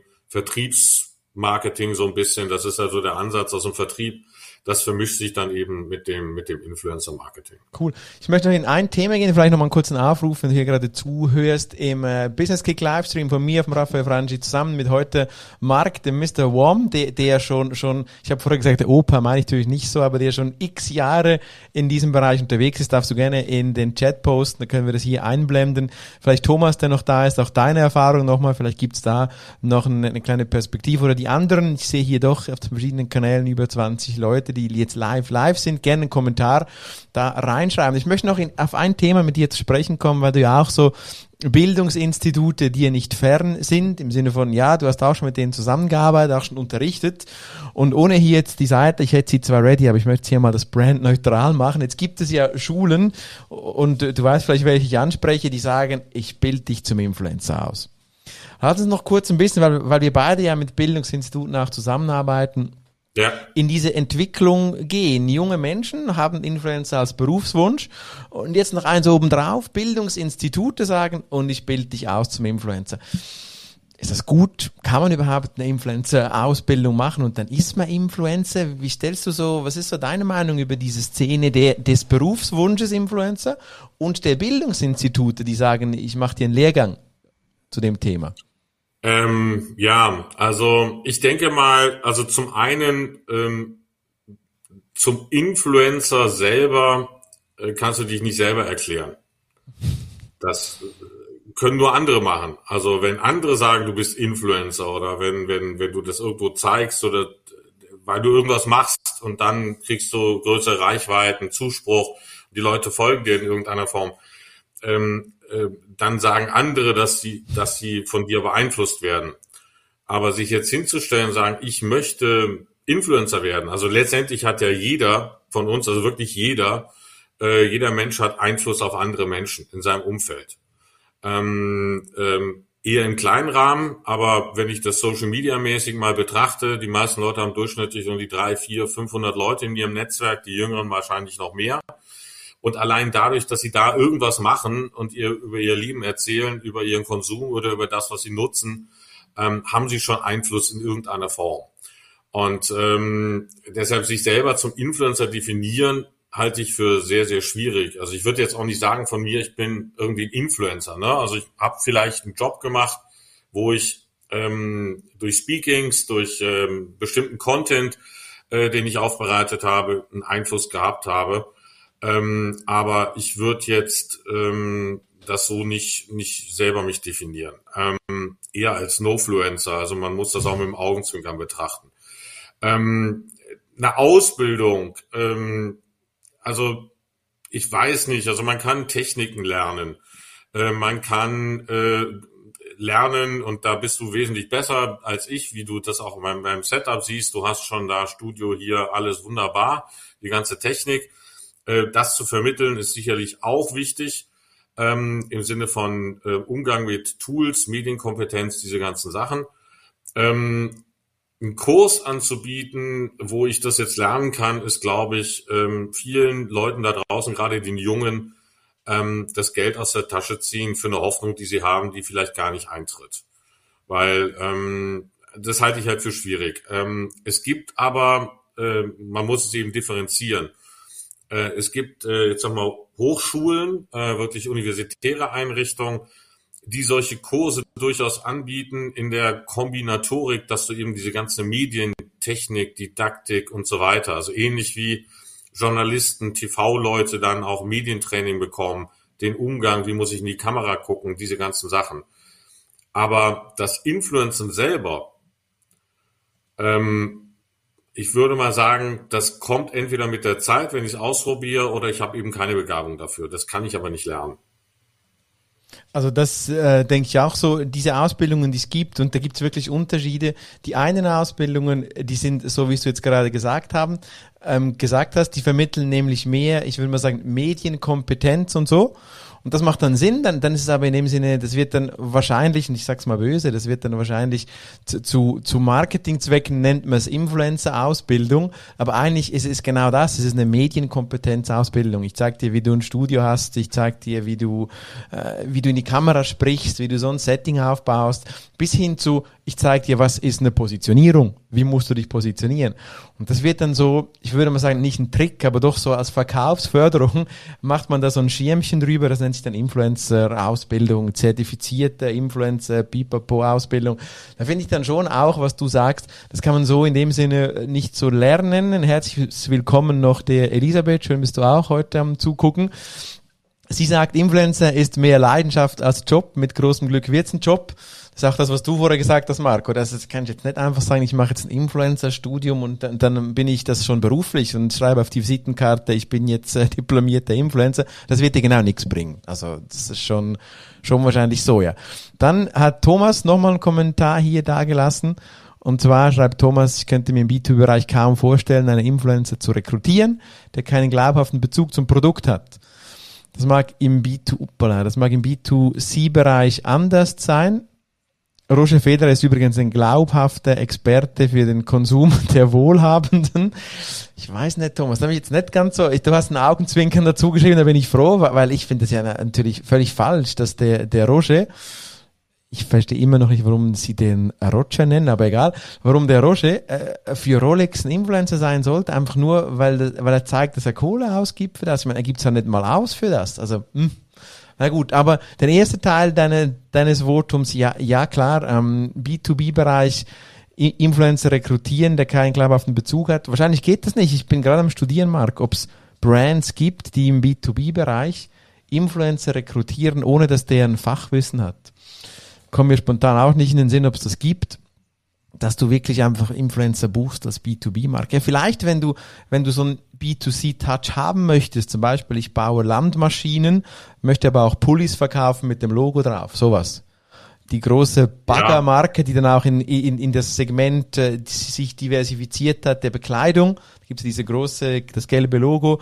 Speaker 3: Vertriebsmarketing so ein bisschen. Das ist also der Ansatz aus dem Vertrieb das vermischt sich dann eben mit dem, mit dem Influencer-Marketing.
Speaker 1: Cool. Ich möchte noch in ein Thema gehen, vielleicht noch mal einen kurzen Aufruf, wenn du hier gerade zuhörst, im äh, Business Kick Livestream von mir, von Raphael Frangi, zusammen mit heute Mark, dem Mr. Wom, der, der schon, schon, ich habe vorher gesagt, der Opa meine ich natürlich nicht so, aber der schon x Jahre in diesem Bereich unterwegs ist, darfst du gerne in den Chat posten, dann können wir das hier einblenden. Vielleicht Thomas, der noch da ist, auch deine Erfahrung nochmal, vielleicht gibt's da noch eine, eine kleine Perspektive oder die anderen. Ich sehe hier doch auf den verschiedenen Kanälen über 20 Leute, die jetzt live live sind, gerne einen Kommentar da reinschreiben. Ich möchte noch in, auf ein Thema mit dir zu sprechen kommen, weil du ja auch so Bildungsinstitute dir nicht fern sind, im Sinne von, ja, du hast auch schon mit denen zusammengearbeitet, auch schon unterrichtet. Und ohne hier jetzt die Seite, ich hätte sie zwar ready, aber ich möchte hier mal das Brand neutral machen. Jetzt gibt es ja Schulen und du weißt vielleicht, welche ich anspreche, die sagen, ich bilde dich zum Influencer aus. Lass uns noch kurz ein bisschen, weil, weil wir beide ja mit Bildungsinstituten auch zusammenarbeiten, ja. in diese Entwicklung gehen. Junge Menschen haben Influencer als Berufswunsch und jetzt noch eins obendrauf, Bildungsinstitute sagen und ich bilde dich aus zum Influencer. Ist das gut? Kann man überhaupt eine Influencer-Ausbildung machen und dann ist man Influencer? Wie stellst du so, was ist so deine Meinung über diese Szene der, des Berufswunsches Influencer und der Bildungsinstitute, die sagen, ich mache dir einen Lehrgang zu dem Thema?
Speaker 3: Ähm, ja, also ich denke mal, also zum einen ähm, zum Influencer selber äh, kannst du dich nicht selber erklären. Das äh, können nur andere machen. Also wenn andere sagen, du bist Influencer oder wenn wenn wenn du das irgendwo zeigst oder weil du irgendwas machst und dann kriegst du größere Reichweiten, Zuspruch, die Leute folgen dir in irgendeiner Form. Ähm, äh, dann sagen andere, dass sie, dass sie von dir beeinflusst werden. Aber sich jetzt hinzustellen und sagen, ich möchte Influencer werden. Also letztendlich hat ja jeder von uns, also wirklich jeder, äh, jeder Mensch hat Einfluss auf andere Menschen in seinem Umfeld. Ähm, ähm, eher im kleinen Rahmen, aber wenn ich das Social Media mäßig mal betrachte, die meisten Leute haben durchschnittlich um die drei, vier, 500 Leute in ihrem Netzwerk, die Jüngeren wahrscheinlich noch mehr. Und allein dadurch, dass sie da irgendwas machen und ihr über ihr Leben erzählen, über ihren Konsum oder über das, was sie nutzen, ähm, haben sie schon Einfluss in irgendeiner Form. Und ähm, deshalb sich selber zum Influencer definieren, halte ich für sehr, sehr schwierig. Also ich würde jetzt auch nicht sagen von mir, ich bin irgendwie ein Influencer. Ne? Also ich habe vielleicht einen Job gemacht, wo ich ähm, durch Speakings, durch ähm, bestimmten Content, äh, den ich aufbereitet habe, einen Einfluss gehabt habe. Ähm, aber ich würde jetzt ähm, das so nicht, nicht selber mich definieren. Ähm, eher als No-Fluencer. Also man muss das auch mit dem Augenzwinkern betrachten. Ähm, eine Ausbildung, ähm, also ich weiß nicht, also man kann Techniken lernen. Äh, man kann äh, lernen und da bist du wesentlich besser als ich, wie du das auch meinem, meinem Setup siehst. Du hast schon da Studio hier alles wunderbar, die ganze Technik. Äh, das zu vermitteln ist sicherlich auch wichtig ähm, im Sinne von äh, Umgang mit Tools, Medienkompetenz, diese ganzen Sachen. Ähm, einen Kurs anzubieten, wo ich das jetzt lernen kann, ist, glaube ich, ähm, vielen Leuten da draußen, gerade den Jungen, ähm, das Geld aus der Tasche ziehen für eine Hoffnung, die sie haben, die vielleicht gar nicht eintritt. Weil ähm, das halte ich halt für schwierig. Ähm, es gibt aber, äh, man muss es eben differenzieren. Äh, es gibt, äh, jetzt sag mal, Hochschulen, äh, wirklich universitäre Einrichtungen, die solche Kurse durchaus anbieten in der Kombinatorik, dass du eben diese ganze Medientechnik, Didaktik und so weiter, also ähnlich wie Journalisten, TV-Leute dann auch Medientraining bekommen, den Umgang, wie muss ich in die Kamera gucken, diese ganzen Sachen. Aber das Influencen selber, ähm, ich würde mal sagen, das kommt entweder mit der Zeit, wenn ich es ausprobiere, oder ich habe eben keine Begabung dafür. Das kann ich aber nicht lernen.
Speaker 1: Also das äh, denke ich auch so, diese Ausbildungen, die es gibt, und da gibt es wirklich Unterschiede. Die einen Ausbildungen, die sind, so wie es du jetzt gerade gesagt haben, ähm, gesagt hast, die vermitteln nämlich mehr, ich würde mal sagen, Medienkompetenz und so. Und das macht dann Sinn, dann, dann ist es aber in dem Sinne, das wird dann wahrscheinlich, und ich sag's mal böse, das wird dann wahrscheinlich zu, zu, zu Marketingzwecken nennt man es Influencer-Ausbildung, aber eigentlich ist es genau das, es ist eine Medienkompetenz-Ausbildung. Ich zeig dir, wie du ein Studio hast, ich zeig dir, wie du, äh, wie du in die Kamera sprichst, wie du so ein Setting aufbaust, bis hin zu, ich zeige dir, was ist eine Positionierung, wie musst du dich positionieren. Und das wird dann so, ich würde mal sagen, nicht ein Trick, aber doch so als Verkaufsförderung macht man da so ein Schirmchen drüber, das nennt sich dann Influencer-Ausbildung, zertifizierte Influencer, Pipapo-Ausbildung. Da finde ich dann schon auch, was du sagst, das kann man so in dem Sinne nicht so lernen. Ein herzliches Willkommen noch der Elisabeth, schön bist du auch heute am Zugucken. Sie sagt, Influencer ist mehr Leidenschaft als Job, mit großem Glück wird's ein Job. Ist auch das, was du vorher gesagt hast, Marco. Das, das kann ich jetzt nicht einfach sagen, ich mache jetzt ein Influencer-Studium und dann, dann bin ich das schon beruflich und schreibe auf die Visitenkarte, ich bin jetzt äh, diplomierter Influencer. Das wird dir genau nichts bringen. Also das ist schon, schon wahrscheinlich so, ja. Dann hat Thomas nochmal einen Kommentar hier dagelassen. Und zwar schreibt Thomas, ich könnte mir im B2-Bereich kaum vorstellen, einen Influencer zu rekrutieren, der keinen glaubhaften Bezug zum Produkt hat. Das mag im B2, das mag im B2C-Bereich anders sein. Roger Federer ist übrigens ein glaubhafter Experte für den Konsum der Wohlhabenden. Ich weiß nicht, Thomas, da habe ich jetzt nicht ganz so, du hast einen Augenzwinkern dazu geschrieben, da bin ich froh, weil ich finde das ja natürlich völlig falsch, dass der, der Roger, ich verstehe immer noch nicht, warum sie den Roger nennen, aber egal, warum der Roger äh, für Rolex ein Influencer sein sollte, einfach nur, weil, weil er zeigt, dass er Kohle ausgibt für das. Ich meine, er gibt es ja nicht mal aus für das. Also, hm. Na gut, aber der erste Teil deine, deines Votums, ja, ja klar, ähm, B2B-Bereich, Influencer rekrutieren, der keinen glaubhaften Bezug hat. Wahrscheinlich geht das nicht. Ich bin gerade am Studieren, Mark, ob es Brands gibt, die im B2B-Bereich Influencer rekrutieren, ohne dass der ein Fachwissen hat. Kommen mir spontan auch nicht in den Sinn, ob es das gibt dass du wirklich einfach Influencer buchst als B2B-Marke. vielleicht, wenn du, wenn du so ein B2C-Touch haben möchtest, zum Beispiel ich baue Landmaschinen, möchte aber auch Pullis verkaufen mit dem Logo drauf, sowas. Die große Baggermarke, die dann auch in, in, in das Segment äh, sich diversifiziert hat, der Bekleidung. Da gibt es diese große, das gelbe Logo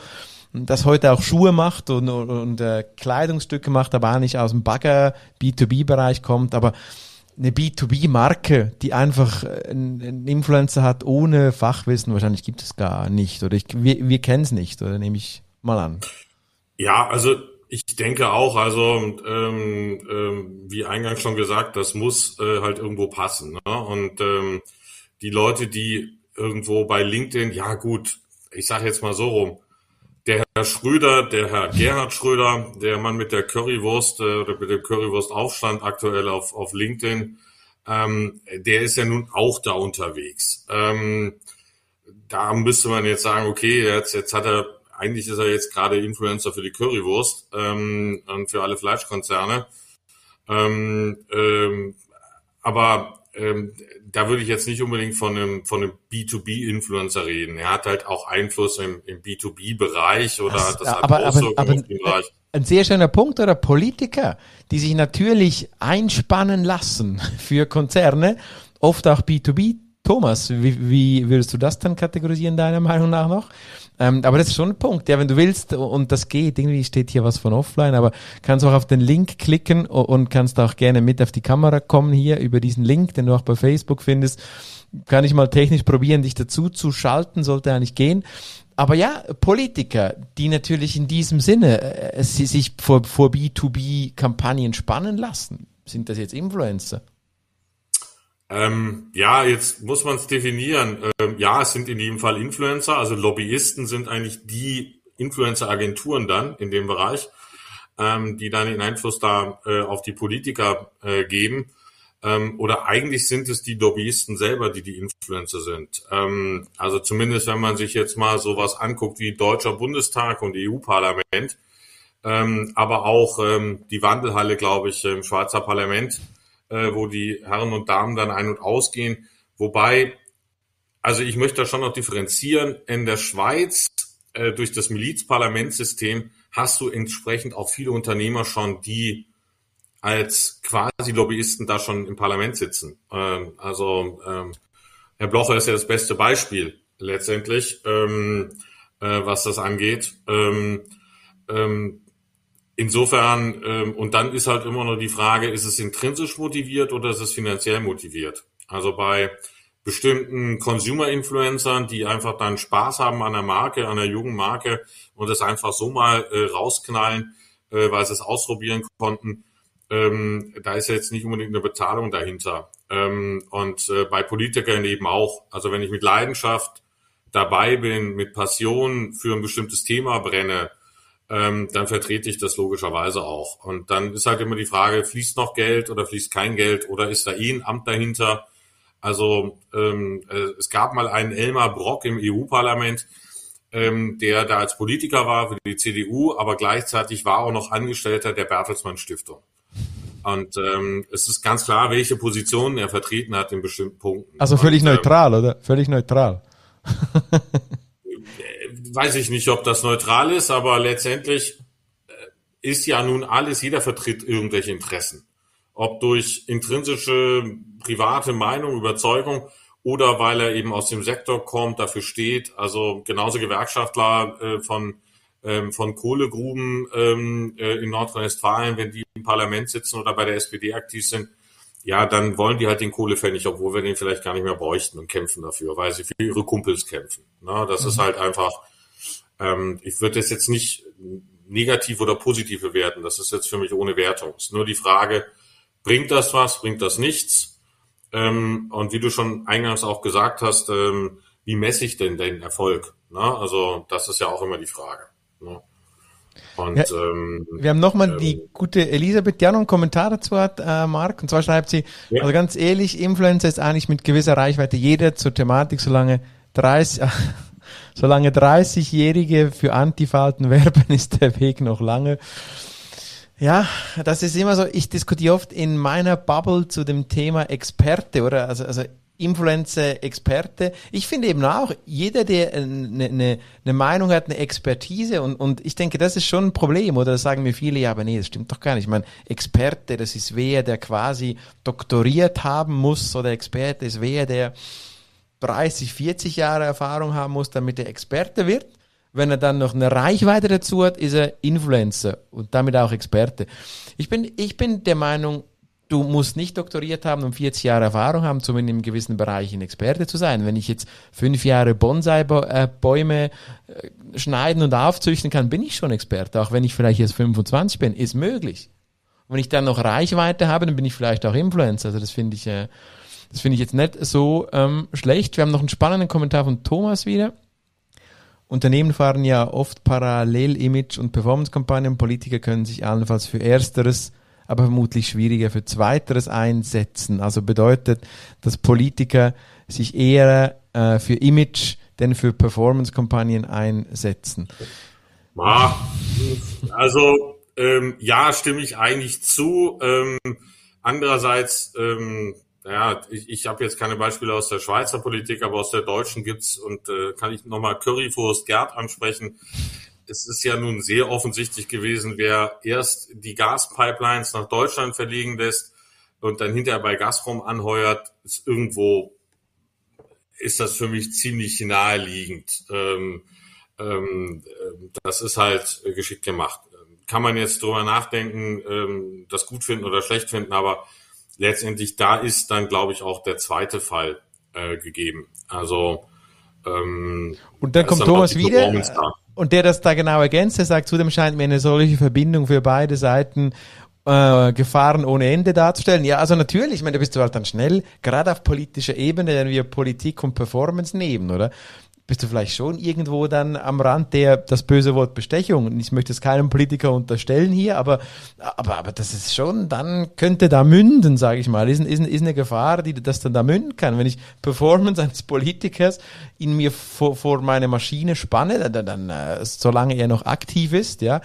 Speaker 1: das heute auch Schuhe macht und, und, und äh, Kleidungsstücke macht, aber auch nicht aus dem Bagger B2B-Bereich kommt. Aber eine B2B-Marke, die einfach einen Influencer hat ohne Fachwissen, wahrscheinlich gibt es gar nicht. Oder ich, wir, wir kennen es nicht, oder nehme ich mal an.
Speaker 3: Ja, also ich denke auch, also ähm, ähm, wie eingangs schon gesagt, das muss äh, halt irgendwo passen. Ne? Und ähm, die Leute, die irgendwo bei LinkedIn, ja gut, ich sage jetzt mal so rum, der Herr Schröder, der Herr Gerhard Schröder, der Mann mit der Currywurst äh, oder mit dem Currywurstaufstand aktuell auf, auf LinkedIn, ähm, der ist ja nun auch da unterwegs. Ähm, da müsste man jetzt sagen, okay, jetzt, jetzt hat er, eigentlich ist er jetzt gerade Influencer für die Currywurst ähm, und für alle Fleischkonzerne. Ähm, ähm, aber ähm, da würde ich jetzt nicht unbedingt von einem, von einem B2B-Influencer reden. Er hat halt auch Einfluss im, im B2B-Bereich oder das, das hat
Speaker 1: aber, aber, aber, Bereich. Ein sehr schöner Punkt oder Politiker, die sich natürlich einspannen lassen für Konzerne, oft auch B2B. Thomas, wie, wie würdest du das dann kategorisieren, deiner Meinung nach noch? Ähm, aber das ist schon ein Punkt. Ja, wenn du willst und das geht, irgendwie steht hier was von offline, aber kannst auch auf den Link klicken und kannst auch gerne mit auf die Kamera kommen hier über diesen Link, den du auch bei Facebook findest. Kann ich mal technisch probieren, dich dazu zu schalten, sollte eigentlich gehen. Aber ja, Politiker, die natürlich in diesem Sinne äh, sich vor, vor B2B-Kampagnen spannen lassen, sind das jetzt Influencer?
Speaker 3: Ähm, ja, jetzt muss man es definieren. Ähm, ja, es sind in jedem Fall Influencer, also Lobbyisten sind eigentlich die Influencer-Agenturen dann in dem Bereich, ähm, die dann den Einfluss da äh, auf die Politiker äh, geben. Ähm, oder eigentlich sind es die Lobbyisten selber, die die Influencer sind. Ähm, also zumindest, wenn man sich jetzt mal sowas anguckt wie Deutscher Bundestag und EU-Parlament, ähm, aber auch die Wandelhalle, glaube ich, im Schweizer Parlament äh, wo die Herren und Damen dann ein- und ausgehen. Wobei, also ich möchte da schon noch differenzieren. In der Schweiz, äh, durch das Milizparlamentssystem, hast du entsprechend auch viele Unternehmer schon, die als quasi Lobbyisten da schon im Parlament sitzen. Ähm, also ähm, Herr Blocher ist ja das beste Beispiel letztendlich, ähm, äh, was das angeht. Ähm, ähm, insofern, ähm, und dann ist halt immer noch die Frage, ist es intrinsisch motiviert oder ist es finanziell motiviert? Also bei bestimmten Consumer-Influencern, die einfach dann Spaß haben an der Marke, an der jungen Marke und es einfach so mal äh, rausknallen, äh, weil sie es ausprobieren konnten, ähm, da ist jetzt nicht unbedingt eine Bezahlung dahinter. Ähm, und äh, bei Politikern eben auch. Also wenn ich mit Leidenschaft dabei bin, mit Passion für ein bestimmtes Thema brenne, ähm, dann vertrete ich das logischerweise auch. Und dann ist halt immer die Frage, fließt noch Geld oder fließt kein Geld oder ist da eh ein Amt dahinter? Also ähm, äh, es gab mal einen Elmar Brock im EU-Parlament, ähm, der da als Politiker war für die CDU, aber gleichzeitig war auch noch Angestellter der Bertelsmann Stiftung. Und ähm, es ist ganz klar, welche Positionen er vertreten hat in bestimmten Punkten.
Speaker 1: Also völlig
Speaker 3: Und, ähm,
Speaker 1: neutral, oder? Völlig neutral.
Speaker 3: weiß ich nicht, ob das neutral ist, aber letztendlich äh, ist ja nun alles, jeder vertritt irgendwelche Interessen. Ob durch intrinsische private Meinung, Überzeugung oder weil er eben aus dem Sektor kommt, dafür steht. Also genauso Gewerkschaftler äh, von, ähm, von Kohlegruben ähm, äh, in Nordrhein-Westfalen, wenn die im Parlament sitzen oder bei der SPD aktiv sind, ja, dann wollen die halt den Kohlepfennig, obwohl wir den vielleicht gar nicht mehr bräuchten und kämpfen dafür, weil sie für ihre Kumpels kämpfen. Na, das mhm. ist halt einfach, ähm, ich würde das jetzt nicht negativ oder positiv bewerten. Das ist jetzt für mich ohne Wertung. Es ist nur die Frage, bringt das was, bringt das nichts? Ähm, und wie du schon eingangs auch gesagt hast, ähm, wie messe ich denn den Erfolg? Na, also das ist ja auch immer die Frage. Ne?
Speaker 1: Und, ja, ähm, wir haben nochmal ähm, die gute Elisabeth, die auch noch einen Kommentar dazu hat, äh, Marc. Und zwar schreibt sie, ja. also ganz ehrlich, Influencer ist eigentlich mit gewisser Reichweite jeder zur Thematik, solange 30, solange 30-Jährige für Antifalten werben, ist der Weg noch lange. Ja, das ist immer so, ich diskutiere oft in meiner Bubble zu dem Thema Experte, oder? Also, also Influencer-Experte. Ich finde eben auch, jeder, der eine, eine, eine Meinung hat, eine Expertise und, und ich denke, das ist schon ein Problem, oder das sagen mir viele, ja, aber nee, das stimmt doch gar nicht. Ich meine, Experte, das ist wer, der quasi doktoriert haben muss, oder Experte ist wer, der 30, 40 Jahre Erfahrung haben muss, damit er Experte wird. Wenn er dann noch eine Reichweite dazu hat, ist er Influencer und damit auch Experte. Ich bin, ich bin der Meinung, du musst nicht doktoriert haben und 40 Jahre Erfahrung haben, um in gewissen Bereich ein Experte zu sein. Wenn ich jetzt fünf Jahre Bonsai-Bäume äh, schneiden und aufzüchten kann, bin ich schon Experte. Auch wenn ich vielleicht jetzt 25 bin, ist möglich. Und wenn ich dann noch Reichweite habe, dann bin ich vielleicht auch Influencer. Also das finde ich, äh, das finde ich jetzt nicht so ähm, schlecht. Wir haben noch einen spannenden Kommentar von Thomas wieder. Unternehmen fahren ja oft parallel Image- und Performance-Kampagnen. Politiker können sich allenfalls für Ersteres aber vermutlich schwieriger für Zweiteres einsetzen. Also bedeutet, dass Politiker sich eher äh, für Image denn für Performance-Kampagnen einsetzen.
Speaker 3: Also ähm, ja, stimme ich eigentlich zu. Ähm, andererseits, ähm, ja, ich, ich habe jetzt keine Beispiele aus der Schweizer Politik, aber aus der deutschen gibt's und äh, kann ich nochmal Currywurst Gerd ansprechen es ist ja nun sehr offensichtlich gewesen, wer erst die Gaspipelines nach Deutschland verlegen lässt und dann hinterher bei Gazprom anheuert, ist irgendwo, ist das für mich ziemlich naheliegend. Ähm, ähm, das ist halt geschickt gemacht. Kann man jetzt drüber nachdenken, ähm, das gut finden oder schlecht finden, aber letztendlich da ist dann, glaube ich, auch der zweite Fall äh, gegeben. Also ähm,
Speaker 1: und dann kommt Thomas wieder und der das da genau ergänzt, der sagt, zudem scheint mir eine solche Verbindung für beide Seiten äh, Gefahren ohne Ende darzustellen. Ja, also natürlich, ich meine, da bist du halt dann schnell, gerade auf politischer Ebene, wenn wir Politik und Performance nehmen, oder? Bist du vielleicht schon irgendwo dann am Rand der, das böse Wort Bestechung. Ich möchte es keinem Politiker unterstellen hier, aber, aber, aber das ist schon, dann könnte da münden, sage ich mal. Ist, ist, ist eine Gefahr, die das dann da münden kann. Wenn ich Performance eines Politikers in mir vor, vor meine Maschine spanne, dann, dann, äh, solange er noch aktiv ist, ja,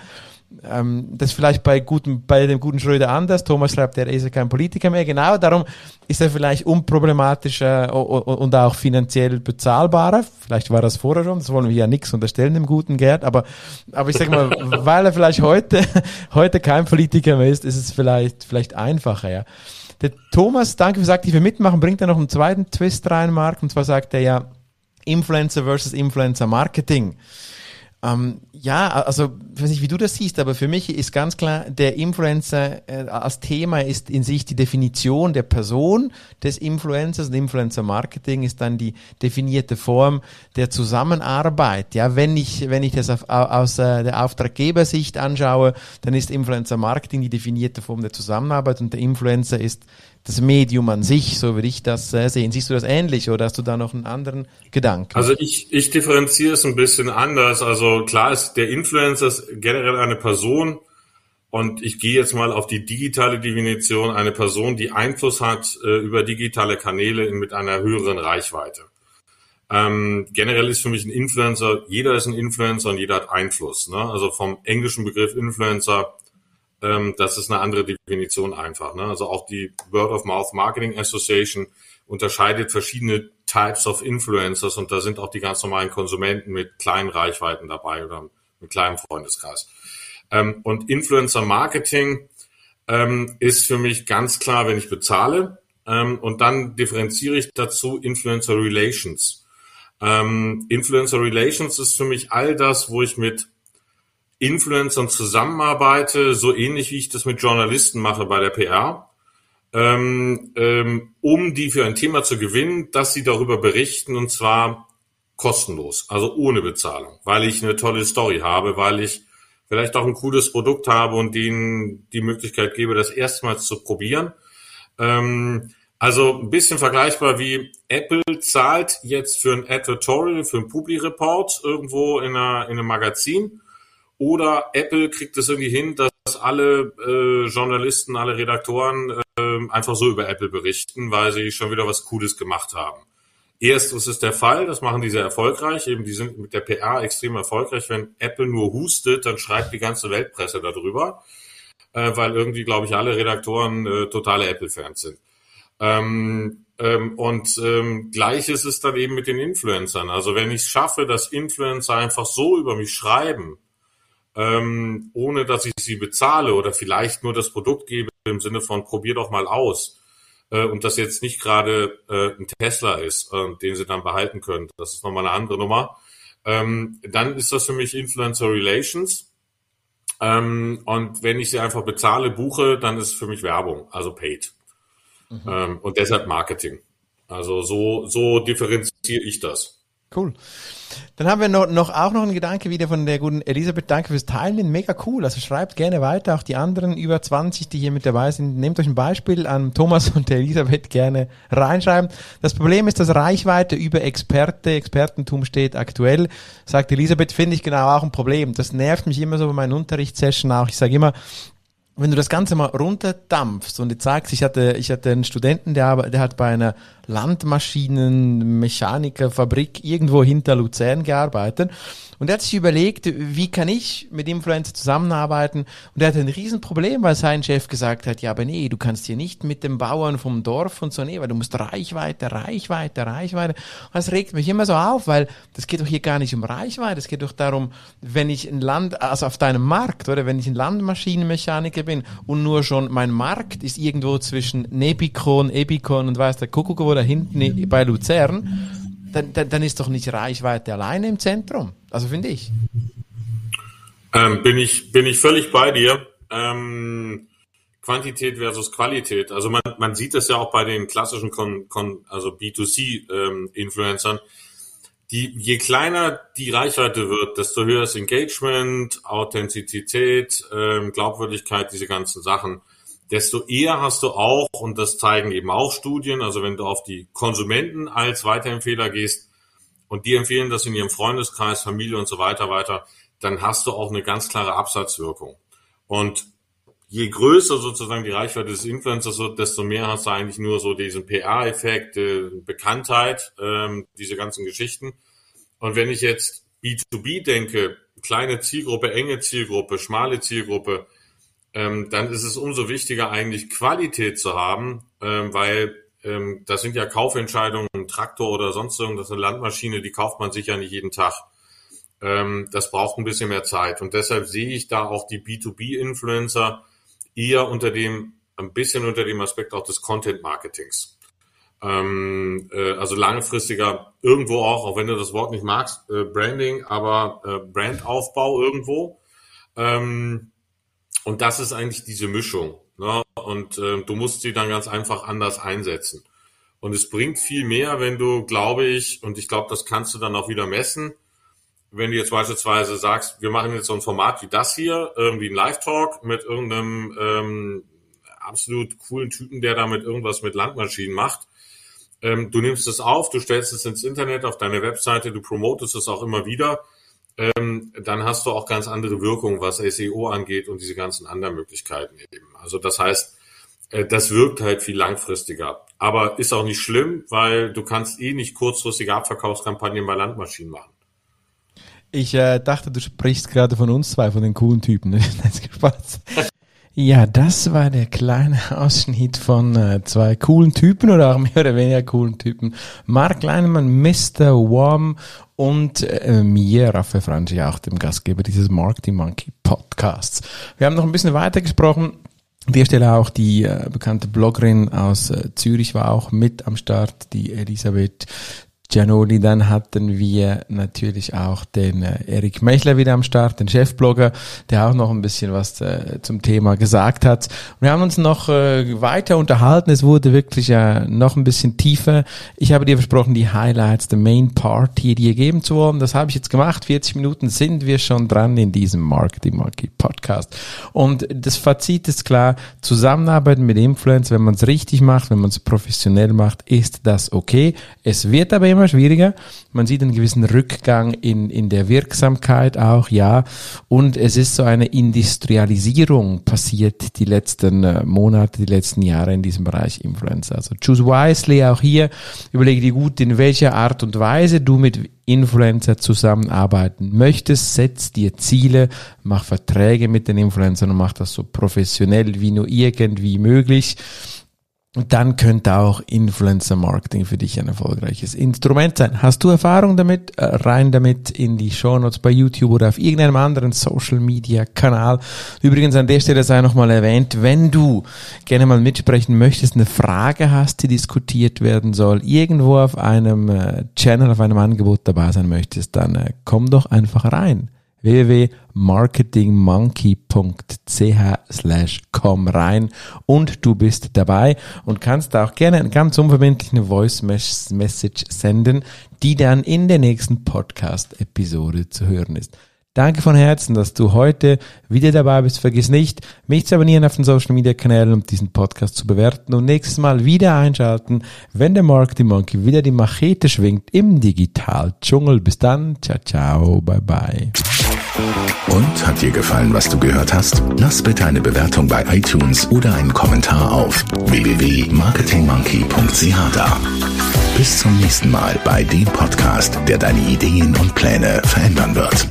Speaker 1: Ähm, das ist vielleicht bei, guten, bei dem guten Schröder anders. Thomas schreibt, er ist ja kein Politiker mehr. Genau, darum ist er vielleicht unproblematischer und auch finanziell bezahlbarer. Vielleicht war das vorher schon, das wollen wir ja nichts unterstellen dem guten Gerd, aber, aber ich sag mal, weil er vielleicht heute, heute kein Politiker mehr ist, ist es vielleicht, vielleicht einfacher, ja. Der Thomas, danke fürs aktive Mitmachen, bringt er noch einen zweiten Twist rein, Mark, und zwar sagt er ja, Influencer versus Influencer Marketing. Ähm, ja, also ich weiß nicht, wie du das siehst, aber für mich ist ganz klar, der Influencer äh, als Thema ist in sich die Definition der Person des Influencers und Influencer Marketing ist dann die definierte Form der Zusammenarbeit. Ja, wenn ich wenn ich das auf, aus äh, der Auftraggebersicht anschaue, dann ist Influencer Marketing die definierte Form der Zusammenarbeit und der Influencer ist das Medium an sich, so würde ich das äh, sehen. Siehst du das ähnlich oder hast du da noch einen anderen Gedanken?
Speaker 3: Also ich, ich differenziere es ein bisschen anders. Also klar ist, der Influencer ist generell eine Person und ich gehe jetzt mal auf die digitale Definition, eine Person, die Einfluss hat äh, über digitale Kanäle mit einer höheren Reichweite. Ähm, generell ist für mich ein Influencer, jeder ist ein Influencer und jeder hat Einfluss. Ne? Also vom englischen Begriff Influencer ähm, das ist eine andere Definition einfach. Ne? Also auch die Word of Mouth Marketing Association unterscheidet verschiedene Types of Influencers und da sind auch die ganz normalen Konsumenten mit kleinen Reichweiten dabei oder mit kleinem Freundeskreis. Ähm, und Influencer Marketing ähm, ist für mich ganz klar, wenn ich bezahle. Ähm, und dann differenziere ich dazu Influencer Relations. Ähm, Influencer Relations ist für mich all das, wo ich mit Influencern zusammenarbeite, so ähnlich wie ich das mit Journalisten mache bei der PR, ähm, ähm, um die für ein Thema zu gewinnen, dass sie darüber berichten und zwar kostenlos, also ohne Bezahlung, weil ich eine tolle Story habe, weil ich vielleicht auch ein cooles Produkt habe und denen die Möglichkeit gebe, das erstmals zu probieren. Ähm, also ein bisschen vergleichbar wie Apple zahlt jetzt für ein Advertorial, für ein Publi-Report irgendwo in, einer, in einem Magazin oder Apple kriegt es irgendwie hin, dass alle äh, Journalisten, alle Redaktoren äh, einfach so über Apple berichten, weil sie schon wieder was Cooles gemacht haben. Erstens ist der Fall, das machen die sehr erfolgreich, eben die sind mit der PR extrem erfolgreich. Wenn Apple nur hustet, dann schreibt die ganze Weltpresse darüber, äh, weil irgendwie, glaube ich, alle Redaktoren äh, totale Apple-Fans sind. Ähm, ähm, und ähm, gleich ist es dann eben mit den Influencern. Also wenn ich es schaffe, dass Influencer einfach so über mich schreiben, ähm, ohne dass ich sie bezahle oder vielleicht nur das Produkt gebe im Sinne von probier doch mal aus äh, und das jetzt nicht gerade äh, ein Tesla ist, äh, den sie dann behalten können, das ist nochmal eine andere Nummer, ähm, dann ist das für mich Influencer Relations. Ähm, und wenn ich sie einfach bezahle, buche, dann ist es für mich Werbung, also paid. Mhm. Ähm, und deshalb Marketing. Also so, so differenziere ich das.
Speaker 1: Cool. Dann haben wir noch, noch auch noch einen Gedanke wieder von der guten Elisabeth. Danke fürs Teilen. Mega cool. Also schreibt gerne weiter. Auch die anderen über 20, die hier mit dabei sind. Nehmt euch ein Beispiel an Thomas und Elisabeth gerne reinschreiben. Das Problem ist, dass Reichweite über Experte, Expertentum steht aktuell. Sagt Elisabeth, finde ich genau auch ein Problem. Das nervt mich immer so bei meinen Unterrichtssessionen auch. Ich sage immer, wenn du das Ganze mal runterdampfst und jetzt sagst, ich hatte, ich hatte einen Studenten, der, der hat bei einer Landmaschinenmechanikerfabrik irgendwo hinter Luzern gearbeitet und er hat sich überlegt, wie kann ich mit Influencer zusammenarbeiten? Und er hatte ein Riesenproblem, weil sein Chef gesagt hat, ja, aber nee, du kannst hier nicht mit dem Bauern vom Dorf und so, nee, weil du musst Reichweite, Reichweite, Reichweite. Und das regt mich immer so auf, weil das geht doch hier gar nicht um Reichweite, es geht doch darum, wenn ich ein Land, also auf deinem Markt, oder wenn ich ein Landmaschinenmechaniker bin und nur schon mein Markt ist irgendwo zwischen Nebikon, Ebikon und weiß der Kuckuck wo da hinten bei Luzern, dann, dann, dann ist doch nicht Reichweite alleine im Zentrum. Also finde ich.
Speaker 3: Ähm, bin ich. Bin ich völlig bei dir. Ähm, Quantität versus Qualität. Also man, man sieht das ja auch bei den klassischen Kon, Kon, also B2C-Influencern. Ähm, je kleiner die Reichweite wird, desto höher ist Engagement, Authentizität, ähm, Glaubwürdigkeit, diese ganzen Sachen desto eher hast du auch, und das zeigen eben auch Studien, also wenn du auf die Konsumenten als Weiterempfehler gehst und die empfehlen das in ihrem Freundeskreis, Familie und so weiter weiter, dann hast du auch eine ganz klare Absatzwirkung. Und je größer sozusagen die Reichweite des Influencers wird, desto mehr hast du eigentlich nur so diesen PR-Effekt, äh, Bekanntheit, ähm, diese ganzen Geschichten. Und wenn ich jetzt B2B denke, kleine Zielgruppe, enge Zielgruppe, schmale Zielgruppe, ähm, dann ist es umso wichtiger eigentlich Qualität zu haben, ähm, weil ähm, das sind ja Kaufentscheidungen, ein Traktor oder sonst irgendwas, eine Landmaschine, die kauft man sich ja nicht jeden Tag. Ähm, das braucht ein bisschen mehr Zeit und deshalb sehe ich da auch die B2B-Influencer eher unter dem, ein bisschen unter dem Aspekt auch des Content-Marketings. Ähm, äh, also langfristiger irgendwo auch, auch wenn du das Wort nicht magst, äh, Branding, aber äh, Brandaufbau irgendwo. Ähm, und das ist eigentlich diese Mischung. Ne? Und äh, du musst sie dann ganz einfach anders einsetzen. Und es bringt viel mehr, wenn du, glaube ich, und ich glaube, das kannst du dann auch wieder messen, wenn du jetzt beispielsweise sagst, wir machen jetzt so ein Format wie das hier, irgendwie ein Live-Talk mit irgendeinem ähm, absolut coolen Typen, der damit irgendwas mit Landmaschinen macht, ähm, du nimmst es auf, du stellst es ins Internet, auf deine Webseite, du promotest es auch immer wieder, ähm, dann hast du auch ganz andere Wirkungen, was SEO angeht und diese ganzen anderen Möglichkeiten eben. Also das heißt, äh, das wirkt halt viel langfristiger. Aber ist auch nicht schlimm, weil du kannst eh nicht kurzfristige Abverkaufskampagnen bei Landmaschinen machen.
Speaker 1: Ich äh, dachte, du sprichst gerade von uns zwei, von den coolen Typen. Spaß. Ja, das war der kleine Ausschnitt von äh, zwei coolen Typen oder auch mehr oder weniger coolen Typen. Mark Leinemann, Mr. Warm und äh, mir, Raphael Franchi, auch dem Gastgeber dieses Marketing Monkey Podcasts. Wir haben noch ein bisschen weiter gesprochen. An der Stelle auch die äh, bekannte Bloggerin aus äh, Zürich war auch mit am Start, die Elisabeth Gianoli. Dann hatten wir natürlich auch den äh, Erik Mechler wieder am Start, den Chefblogger, der auch noch ein bisschen was äh, zum Thema gesagt hat. wir haben uns noch äh, weiter unterhalten. Es wurde wirklich äh, noch ein bisschen tiefer. Ich habe dir versprochen, die Highlights, the Main Part hier dir geben zu wollen. Das habe ich jetzt gemacht. 40 Minuten sind wir schon dran in diesem Marketing Monkey Podcast. Und das Fazit ist klar, Zusammenarbeiten mit Influence, wenn man es richtig macht, wenn man es professionell macht, ist das okay. Es wird aber immer immer schwieriger. Man sieht einen gewissen Rückgang in, in der Wirksamkeit auch, ja. Und es ist so eine Industrialisierung passiert die letzten äh, Monate, die letzten Jahre in diesem Bereich Influencer. Also choose wisely auch hier. Überlege dir gut, in welcher Art und Weise du mit Influencer zusammenarbeiten möchtest, setz dir Ziele, mach Verträge mit den Influencern und mach das so professionell wie nur irgendwie möglich. Und dann könnte auch Influencer Marketing für dich ein erfolgreiches Instrument sein. Hast du Erfahrung damit? Äh, rein damit in die Show Notes bei YouTube oder auf irgendeinem anderen Social Media Kanal. Übrigens an der Stelle sei nochmal erwähnt, wenn du gerne mal mitsprechen möchtest, eine Frage hast, die diskutiert werden soll, irgendwo auf einem äh, Channel, auf einem Angebot dabei sein möchtest, dann äh, komm doch einfach rein www.marketingmonkey.ch slash komm rein und du bist dabei und kannst auch gerne eine ganz unverbindliche Voice Message senden, die dann in der nächsten Podcast-Episode zu hören ist. Danke von Herzen, dass du heute wieder dabei bist. Vergiss nicht, mich zu abonnieren auf den Social Media Kanälen und diesen Podcast zu bewerten und nächstes Mal wieder einschalten, wenn der Marketing Monkey wieder die Machete schwingt im Digital-Dschungel. Bis dann, ciao, ciao, bye, bye.
Speaker 2: Und hat dir gefallen, was du gehört hast? Lass bitte eine Bewertung bei iTunes oder einen Kommentar auf www.marketingmonkey.ch da. Bis zum nächsten Mal bei dem Podcast, der deine Ideen und Pläne verändern wird.